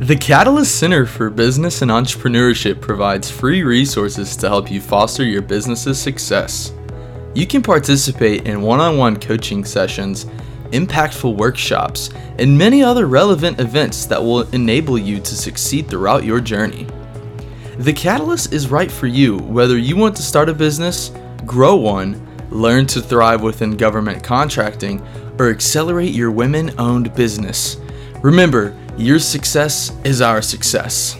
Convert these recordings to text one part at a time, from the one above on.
The Catalyst Center for Business and Entrepreneurship provides free resources to help you foster your business's success. You can participate in one on one coaching sessions, impactful workshops, and many other relevant events that will enable you to succeed throughout your journey. The Catalyst is right for you whether you want to start a business, grow one, learn to thrive within government contracting, or accelerate your women owned business. Remember, your success is our success.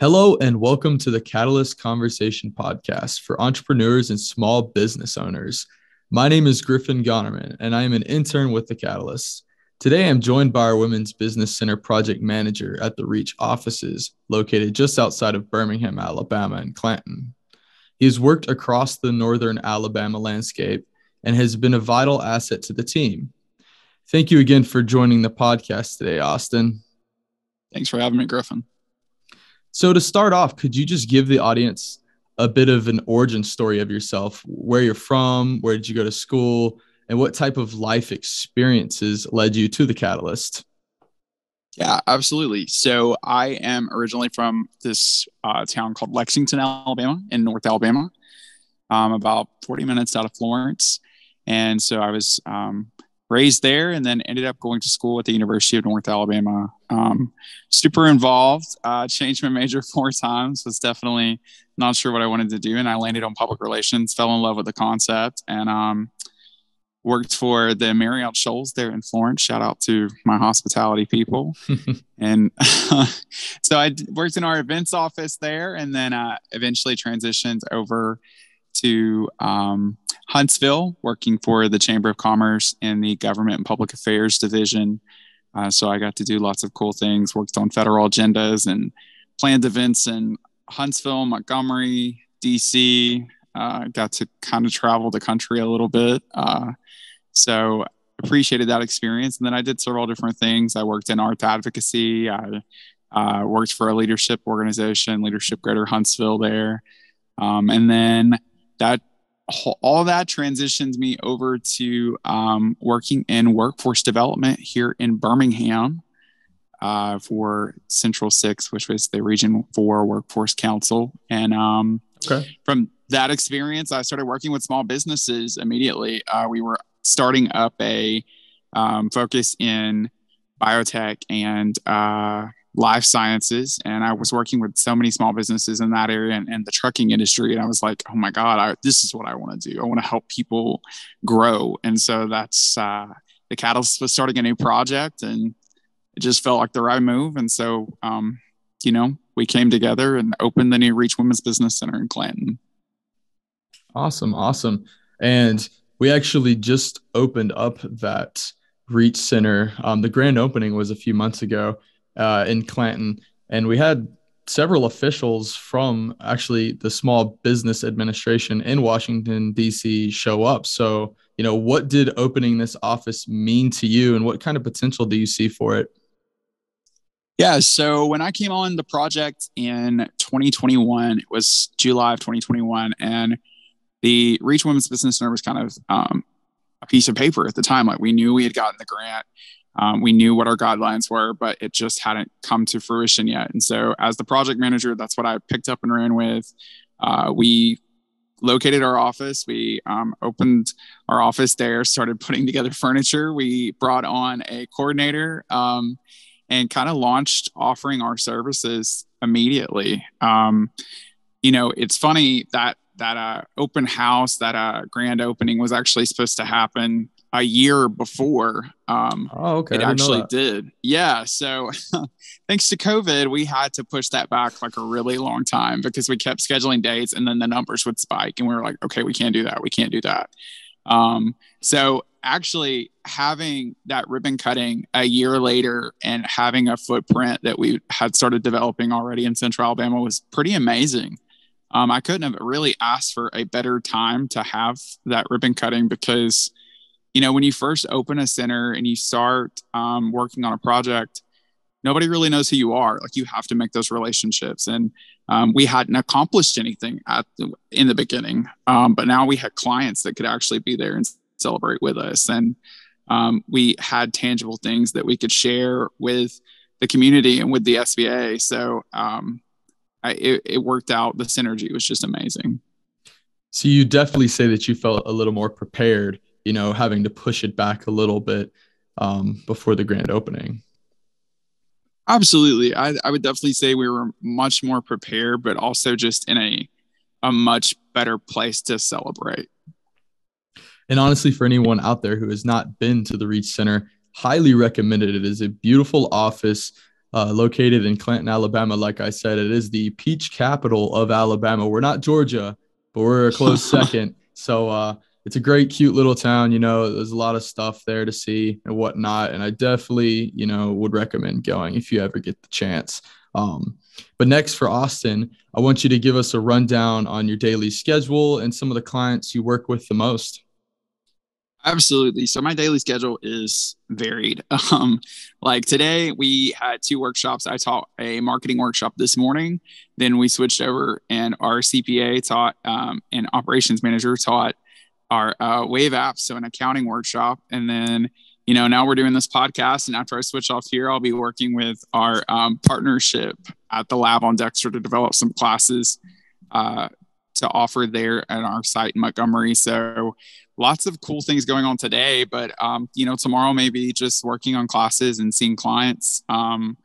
Hello, and welcome to the Catalyst Conversation podcast for entrepreneurs and small business owners. My name is Griffin Gonerman, and I am an intern with the Catalyst. Today, I'm joined by our Women's Business Center project manager at the Reach offices, located just outside of Birmingham, Alabama, and Clanton. He has worked across the northern Alabama landscape and has been a vital asset to the team. Thank you again for joining the podcast today, Austin. Thanks for having me, Griffin. So, to start off, could you just give the audience a bit of an origin story of yourself, where you're from, where did you go to school, and what type of life experiences led you to the Catalyst? Yeah, absolutely. So, I am originally from this uh, town called Lexington, Alabama, in North Alabama, um, about 40 minutes out of Florence. And so I was um, raised there and then ended up going to school at the University of North Alabama. Um, super involved, uh, changed my major four times, was definitely not sure what I wanted to do. And I landed on public relations, fell in love with the concept, and um, worked for the Marriott Shoals there in Florence. Shout out to my hospitality people. and so I worked in our events office there and then uh, eventually transitioned over to um, Huntsville, working for the Chamber of Commerce and the Government and Public Affairs Division. Uh, so I got to do lots of cool things, worked on federal agendas and planned events in Huntsville, Montgomery, DC. Uh, got to kind of travel the country a little bit. Uh, so appreciated that experience. And then I did several different things. I worked in art advocacy. I uh, worked for a leadership organization, Leadership Greater Huntsville there. Um, and then that all that transitions me over to um, working in workforce development here in Birmingham uh, for Central Six, which was the Region Four Workforce Council. And um, okay. from that experience, I started working with small businesses immediately. Uh, we were starting up a um, focus in biotech and uh, life sciences and i was working with so many small businesses in that area and, and the trucking industry and i was like oh my god I, this is what i want to do. I want to help people grow. And so that's uh, the catalyst was starting a new project and it just felt like the right move. And so um, you know we came together and opened the new reach women's business center in clanton awesome awesome. And we actually just opened up that reach center um, the grand opening was a few months ago uh, in Clanton, and we had several officials from actually the Small Business Administration in Washington D.C. show up. So, you know, what did opening this office mean to you, and what kind of potential do you see for it? Yeah, so when I came on the project in 2021, it was July of 2021, and the Reach Women's Business Center was kind of um, a piece of paper at the time. Like we knew we had gotten the grant, um, we knew what our guidelines were, but it just hadn't come to fruition yet. And so, as the project manager, that's what I picked up and ran with. Uh, we located our office. We um, opened our office there, started putting together furniture. We brought on a coordinator um, and kind of launched offering our services immediately. Um, you know, it's funny that that uh, open house, that uh, grand opening was actually supposed to happen a year before um, oh, okay. it actually did. Yeah. So thanks to COVID, we had to push that back like a really long time because we kept scheduling dates and then the numbers would spike and we were like, okay, we can't do that. We can't do that. Um, so actually having that ribbon cutting a year later and having a footprint that we had started developing already in central Alabama was pretty amazing. Um, I couldn't have really asked for a better time to have that ribbon cutting because you know, when you first open a center and you start um, working on a project, nobody really knows who you are. Like you have to make those relationships. And um, we hadn't accomplished anything at the, in the beginning, um, but now we had clients that could actually be there and celebrate with us. And um, we had tangible things that we could share with the community and with the SBA. So um, I, it, it worked out. The synergy was just amazing. So you definitely say that you felt a little more prepared, you know, having to push it back a little bit um, before the grand opening. Absolutely. I, I would definitely say we were much more prepared, but also just in a, a much better place to celebrate. And honestly, for anyone out there who has not been to the Reach Center, highly recommended. It is a beautiful office uh, located in Clanton, Alabama. Like I said, it is the peach capital of Alabama. We're not Georgia, but we're a close second. So uh, it's a great, cute little town. You know, there's a lot of stuff there to see and whatnot. And I definitely, you know, would recommend going if you ever get the chance. Um, but next for Austin, I want you to give us a rundown on your daily schedule and some of the clients you work with the most. Absolutely. So my daily schedule is varied. Um, like today, we had two workshops. I taught a marketing workshop this morning. Then we switched over, and our CPA taught, um, and operations manager taught our uh, Wave apps, so an accounting workshop. And then, you know, now we're doing this podcast. And after I switch off here, I'll be working with our um, partnership at the lab on Dexter to develop some classes uh, to offer there at our site in Montgomery. So lots of cool things going on today, but um, you know, tomorrow maybe just working on classes and seeing clients. Um,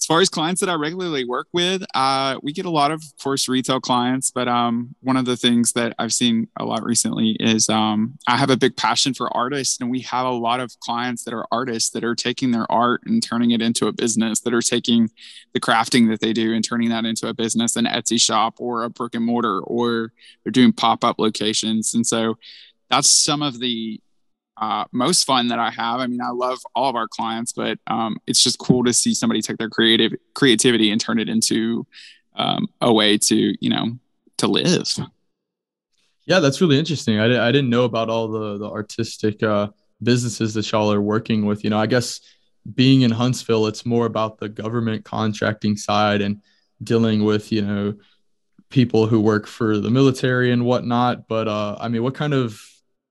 as far as clients that I regularly work with, uh, we get a lot of, of course, retail clients. But um, one of the things that I've seen a lot recently is um, I have a big passion for artists, and we have a lot of clients that are artists that are taking their art and turning it into a business, that are taking the crafting that they do and turning that into a business, an Etsy shop or a brick and mortar, or they're doing pop up locations. And so that's some of the uh, most fun that I have. I mean, I love all of our clients, but um, it's just cool to see somebody take their creative creativity and turn it into um, a way to, you know, to live. Yeah, that's really interesting. I, I didn't know about all the the artistic uh, businesses that y'all are working with. You know, I guess being in Huntsville, it's more about the government contracting side and dealing with you know people who work for the military and whatnot. But uh, I mean, what kind of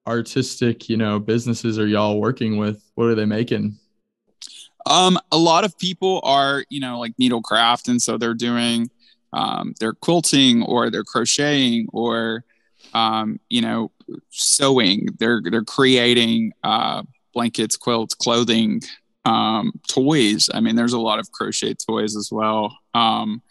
artistic, you know, businesses are y'all working with? What are they making? Um, a lot of people are, you know, like needlecraft, and so they're doing, um, they're quilting or they're crocheting or, um, you know, sewing. They're they're creating uh, blankets, quilts, clothing, um, toys. I mean, there's a lot of crochet toys as well. Um,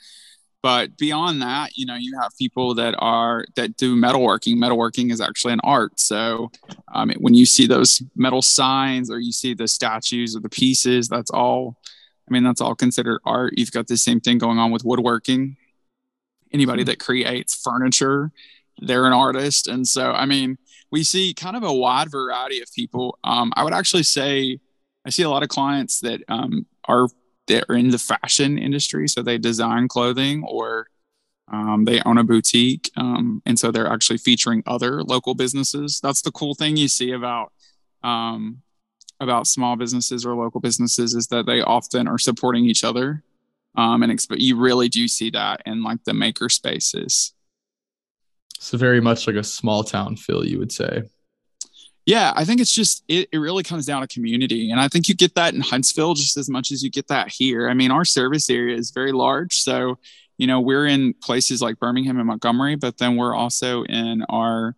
but beyond that you know you have people that are that do metalworking. Metalworking is actually an art. So um, when you see those metal signs or you see the statues or the pieces that's all i mean that's all considered art. You've got the same thing going on with woodworking. Anybody that creates furniture they're an artist. And so i mean we see kind of a wide variety of people. Um, i would actually say i see a lot of clients that um, are they're in the fashion industry, so they design clothing or um, they own a boutique, um, and so they're actually featuring other local businesses. That's the cool thing you see about um, about small businesses or local businesses is that they often are supporting each other, um, and exp- you really do see that in like the maker spaces. So very much like a small town feel, you would say yeah, I think it's just it, it really comes down to community. And I think you get that in Huntsville just as much as you get that here. I mean, our service area is very large. So, you know, we're in places like Birmingham and Montgomery, but then we're also in our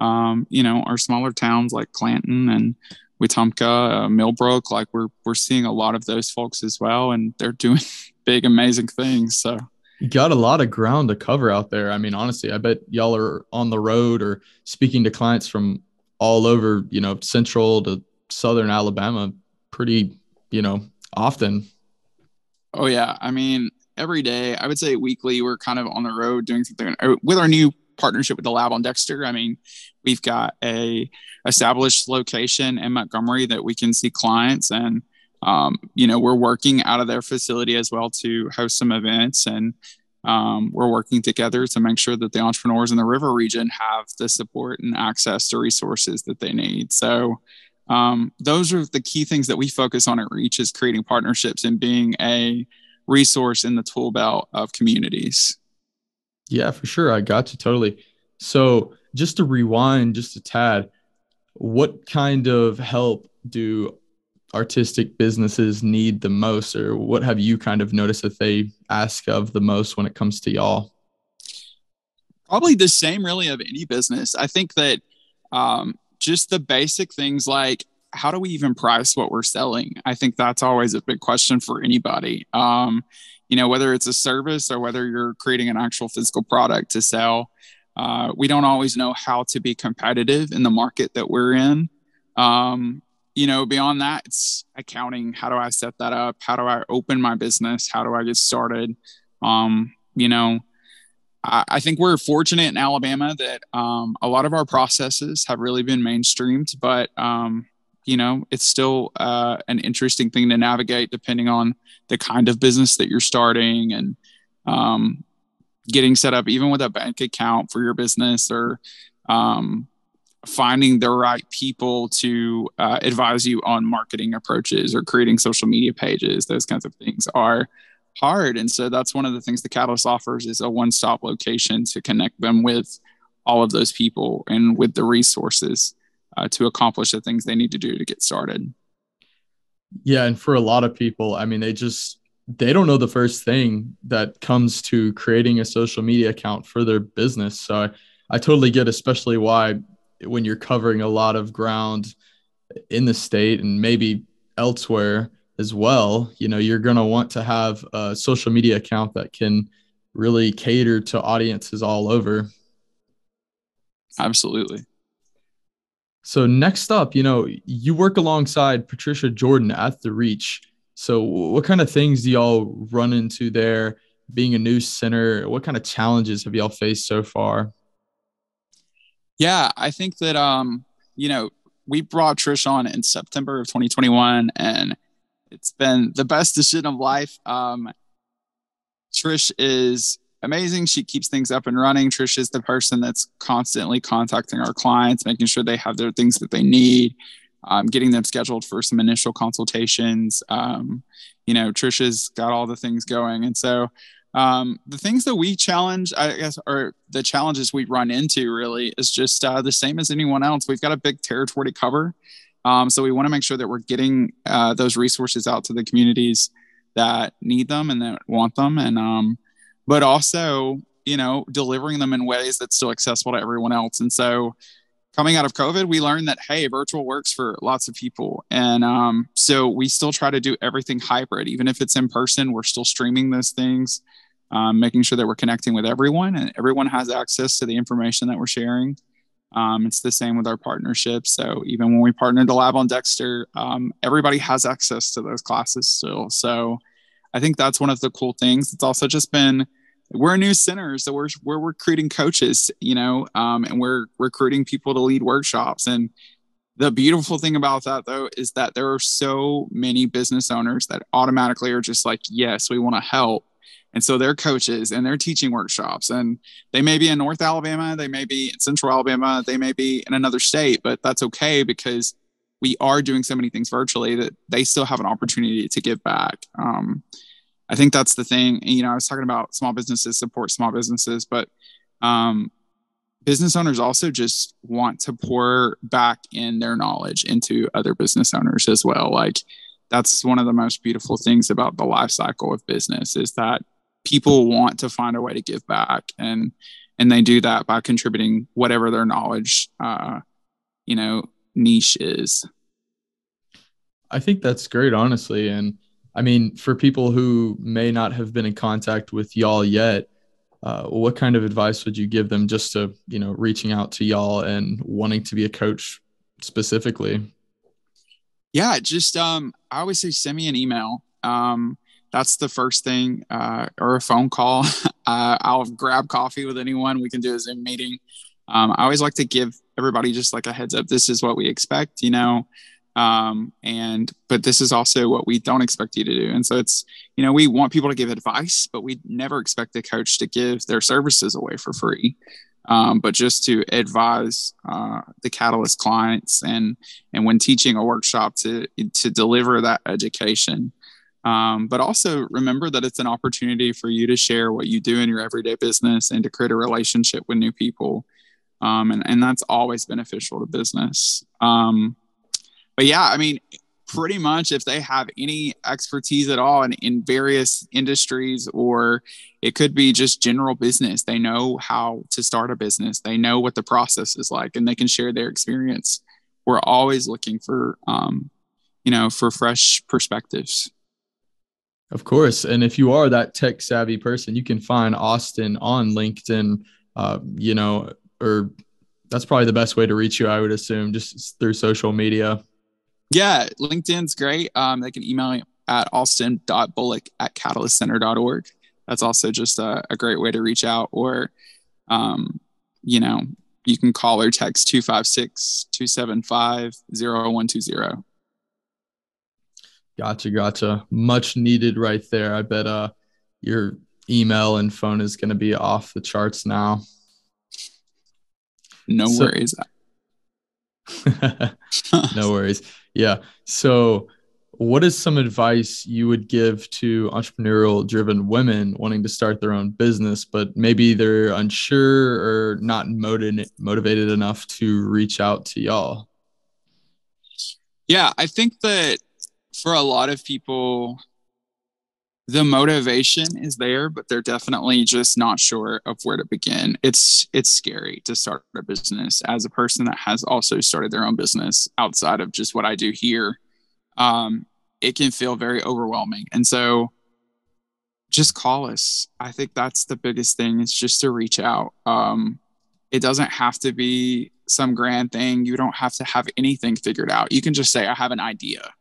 um, you know, our smaller towns like Clanton and Wetumpka, uh, Millbrook, like we're we're seeing a lot of those folks as well, and they're doing big, amazing things. So you got a lot of ground to cover out there. I mean, honestly, I bet y'all are on the road or speaking to clients from all over, you know, central to southern Alabama pretty, you know, often. Oh yeah, I mean, every day, I would say weekly, we're kind of on the road doing something uh, with our new partnership with the lab on Dexter. I mean, we've got a established location in Montgomery that we can see clients and um, you know, we're working out of their facility as well to host some events and um, we're working together to make sure that the entrepreneurs in the river region have the support and access to resources that they need. So um, those are the key things that we focus on at Reach is creating partnerships and being a resource in the tool belt of communities. Yeah, for sure. I got you totally. So just to rewind just a tad, what kind of help do artistic businesses need the most, or what have you kind of noticed that they ask of the most when it comes to y'all? Probably the same, really, of any business. I think that um, just the basic things like how do we even price what we're selling? I think that's always a big question for anybody. Um, you know, whether it's a service or whether you're creating an actual physical product to sell, uh, we don't always know how to be competitive in the market that we're in. Um, you know, beyond that, it's accounting. How do I set that up? How do I open my business? How do I get started? Um, you know, I, I, think we're fortunate in Alabama that um, a lot of our processes have really been mainstreamed, but um, you know, it's still uh, an interesting thing to navigate depending on the kind of business that you're starting and um, getting set up, even with a bank account for your business or um, finding the right people to uh, advise you on marketing approaches or creating social media pages those kinds of things are hard. And so that's one of the things the catalyst offers is a one-stop location to connect them with all of those people and with the resources uh, to accomplish the things they need to do to get started. Yeah and for a lot of people i mean they just they don't know the first thing that comes to creating a social media account for their business. So I, I totally get especially why when you're covering a lot of ground in the state and maybe elsewhere as well, you know, you're going to want to have a social media account that can really cater to audiences all over. Absolutely. So next up, you know, you work alongside Patricia Jordan at The Reach. So what kind of things do y'all run into there being a new center? What kind of challenges have y'all faced so far? Yeah, I think that um, you know, we brought Trish on in September of 2021 and it's been the best decision of life. Um, Trish is amazing. She keeps things up and running. Trish is the person that's constantly contacting our clients, making sure they have their things that they need, um, getting them scheduled for some initial consultations. Um, you know, Trisha's got all the things going. And so um, the things that we challenge, I guess, or the challenges we run into really is just uh, the same as anyone else. We've got a big territory to cover. Um, so we want to make sure that we're getting uh, those resources out to the communities that need them and that want them. And, um, but also, you know, delivering them in ways that's still accessible to everyone else. And so, coming out of COVID, we learned that hey, virtual works for lots of people, and um, so we still try to do everything hybrid, even if it's in person. We're still streaming those things um, making sure that we're connecting with everyone and everyone has access to the information that we're sharing. Um, it's the same with our partnerships. So even when we partnered the lab on Dexter, um, everybody has access to those classes still. So I think that's one of the cool things. It's also just been we're a new center, so we're we're recruiting coaches, you know, um, and we're recruiting people to lead workshops. And the beautiful thing about that though is that there are so many business owners that automatically are just like, yes, we want to help and so they're coaches and they're teaching workshops and they may be in North Alabama, they may be in Central Alabama, they may be in another state, but that's okay because we are doing so many things virtually that they still have an opportunity to give back. Um, I think that's the thing. You know, I was talking about small businesses support small businesses, but um, business owners also just want to pour back in their knowledge into other business owners as well. Like that's one of the most beautiful things about the life cycle of business is that people want to find a way to give back and and they do that by contributing whatever their knowledge uh, you know niche is. I think that's great honestly and i mean for people who may not have been in contact with y'all yet uh, what kind of advice would you give them just to you know reaching out to y'all and wanting to be a coach specifically? Yeah just um i always say send me an email. Um that's the first thing, uh, or a phone call. uh, I'll grab coffee with anyone. We can do a Zoom meeting. Um, I always like to give everybody just like a heads up. This is what we expect, you know, um, and but this is also what we don't expect you to do. And so it's, you know, we want people to give advice, but we never expect the coach to give their services away for free. Um, but just to advise uh, the catalyst clients and and when teaching a workshop to to deliver that education um, but also remember that it's an opportunity for you to share what you do in your everyday business and to create a relationship with new people. um, and and that's always beneficial to business. Um, but yeah, I mean, pretty much if they have any expertise at all in, in various industries or it could be just general business they know how to start a business they know what the process is like and they can share their experience we're always looking for um, you know for fresh perspectives of course and if you are that tech savvy person you can find austin on linkedin uh, you know or that's probably the best way to reach you i would assume just through social media yeah, LinkedIn's great. Um, they can email me at austin.bullock at catalystcenter.org. That's also just a, a great way to reach out. Or, um, you know, you can call or text 256 275 0120. Gotcha, gotcha. Much needed right there. I bet uh your email and phone is going to be off the charts now. No so, worries. no worries. Yeah. So, what is some advice you would give to entrepreneurial driven women wanting to start their own business, but maybe they're unsure or not motiv- motivated enough to reach out to y'all? Yeah, I think that for a lot of people, the motivation is there but they're definitely just not sure of where to begin. It's it's scary to start a business as a person that has also started their own business outside of just what i do here. Um, it can feel very overwhelming. And so just call us. I think that's the biggest thing is just to reach out. Um, it doesn't have to be some grand thing. You don't have to have anything figured out. You can just say i have an idea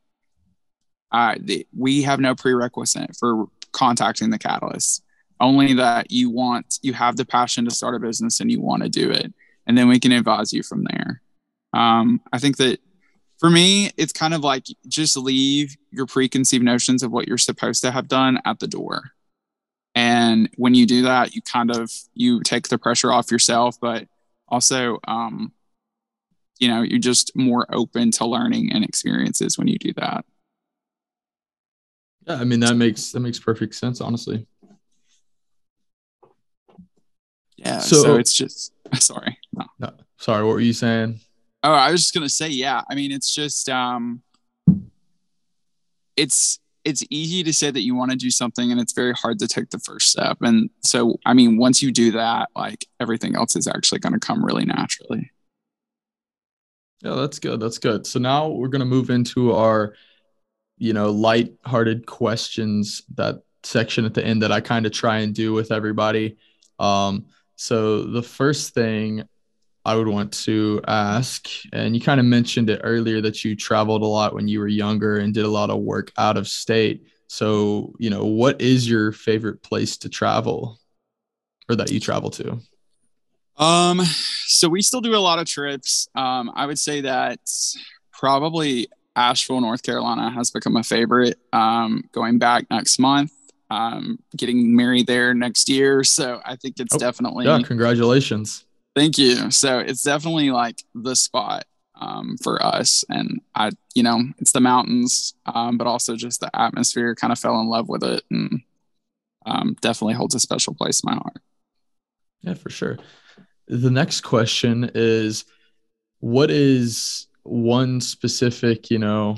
uh, the, we have no prerequisite for contacting the catalyst. Only that you want you have the passion to start a business and you want to do it and then we can advise you from there. Um, i think that for me it's kind of like just leave your preconceived notions of what you're supposed to have done at the door. And when you do that you kind of you take the pressure off yourself but also um, you know you're just more open to learning and experiences when you do that yeah, I mean that makes that makes perfect sense, honestly. Yeah, so, so it's just sorry. No. no. Sorry, what were you saying? Oh, I was just gonna say, yeah. I mean, it's just um it's it's easy to say that you want to do something and it's very hard to take the first step. And so I mean, once you do that, like everything else is actually gonna come really naturally. Yeah, that's good. That's good. So now we're gonna move into our you know, light-hearted questions that section at the end that I kind of try and do with everybody. Um, so the first thing I would want to ask, and you kind of mentioned it earlier that you traveled a lot when you were younger and did a lot of work out of state. So, you know, what is your favorite place to travel or that you travel to? Um, so we still do a lot of trips. Um, I would say that probably Asheville, North Carolina has become a favorite. Um, going back next month, um, getting married there next year. So I think it's oh, definitely. Yeah, congratulations. Thank you. So it's definitely like the spot um, for us. And I, you know, it's the mountains, um, but also just the atmosphere. Kind of fell in love with it and um, definitely holds a special place in my heart. Yeah, for sure. The next question is what is one specific, you know,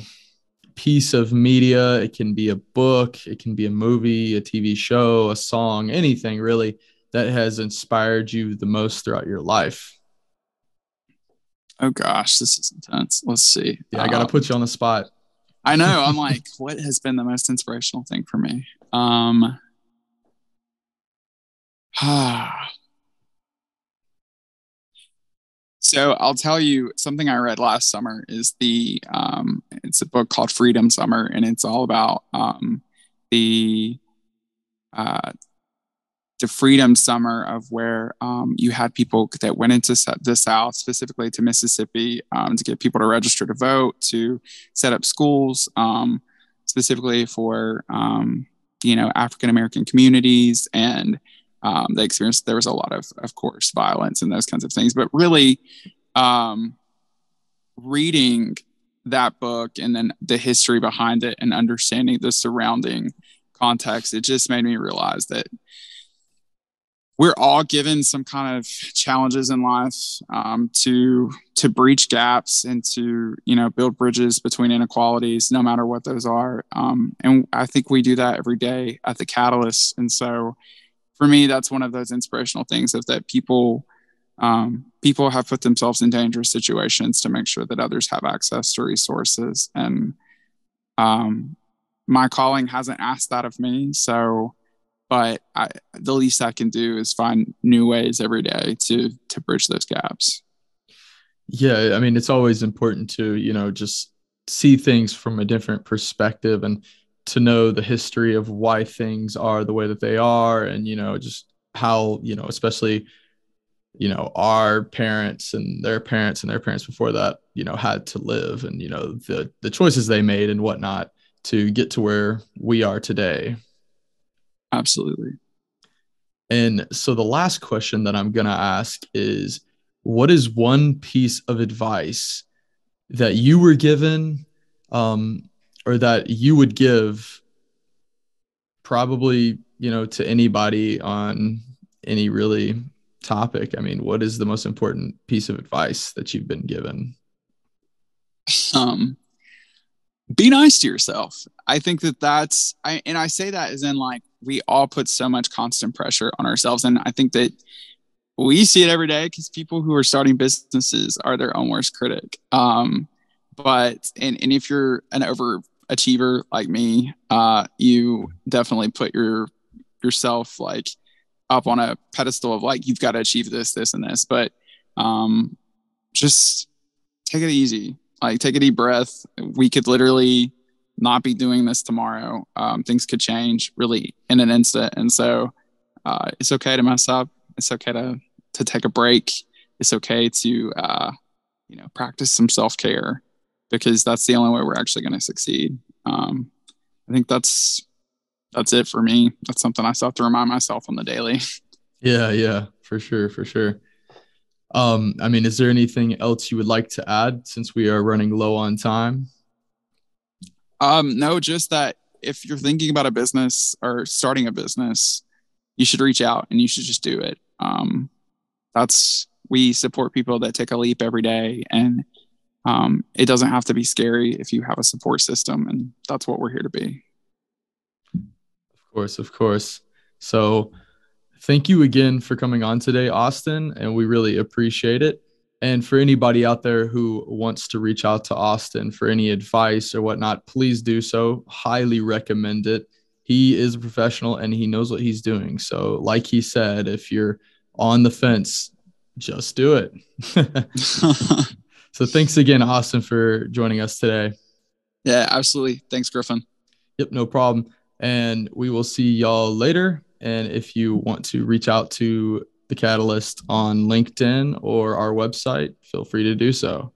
piece of media. It can be a book, it can be a movie, a TV show, a song, anything really that has inspired you the most throughout your life. Oh gosh, this is intense. Let's see. Yeah, I got to um, put you on the spot. I know. I'm like, what has been the most inspirational thing for me? Um, ah, So I'll tell you something I read last summer is the um, it's a book called Freedom Summer, and it's all about um, the uh, the freedom summer of where um, you had people that went into the South, specifically to Mississippi, um, to get people to register to vote, to set up schools, um, specifically for um, you know African American communities and um, they experienced there was a lot of of course violence and those kinds of things. But really um, reading that book and then the history behind it and understanding the surrounding context it just made me realize that we're all given some kind of challenges in life um, to to breach gaps and to you know build bridges between inequalities no matter what those are. Um, and i think we do that every day at the catalyst. And so for me that's one of those inspirational things of that people um, people have put themselves in dangerous situations to make sure that others have access to resources. And um, my calling hasn't asked that of me. So but I, the least I can do is find new ways every day to to bridge those gaps. Yeah, I mean, it's always important to you know just see things from a different perspective. And to know the history of why things are the way that they are, and you know just how you know especially you know our parents and their parents and their parents before that you know had to live and you know the the choices they made and whatnot to get to where we are today Absolutely. And so the last question that I'm going to ask is what is one piece of advice that you were given um, or that you would give probably, you know, to anybody on any really topic? I mean, what is the most important piece of advice that you've been given? Um, be nice to yourself. I think that that's, I, and I say that as in like, we all put so much constant pressure on ourselves. And I think that we see it every day because people who are starting businesses are their own worst critic. Um, but, and, and if you're an overachiever like me, uh, you definitely put your, yourself like up on a pedestal of like, you've got to achieve this, this, and this. But, um, just take it easy. Like take a deep breath. We could literally not be doing this tomorrow. Um, things could change really in an instant. And so uh, it's okay to mess up. It's okay to to take a break. It's okay to uh, you know practice some self-care because that's the only way we're actually going to succeed um, i think that's that's it for me that's something i still have to remind myself on the daily yeah yeah for sure for sure um, I mean, is there anything else you would like to add since we are running low on time? Um, no, just that if you're thinking about a business or starting a business, you should reach out and you should just do it. Um, that's we support people that take a leap every day, and um, it doesn't have to be scary if you have a support system, and that's what we're here to be. Of course, of course. So thank you again for coming on today, Austin, and we really appreciate it. And for anybody out there who wants to reach out to Austin for any advice or whatnot, please do so. Highly recommend it. He is a professional and he knows what he's doing. So, like he said, if you're on the fence, just do it. so, thanks again, Austin, for joining us today. Yeah, absolutely. Thanks, Griffin. Yep, no problem. And we will see y'all later. And if you want to reach out to the Catalyst on LinkedIn or our website, feel free to do so.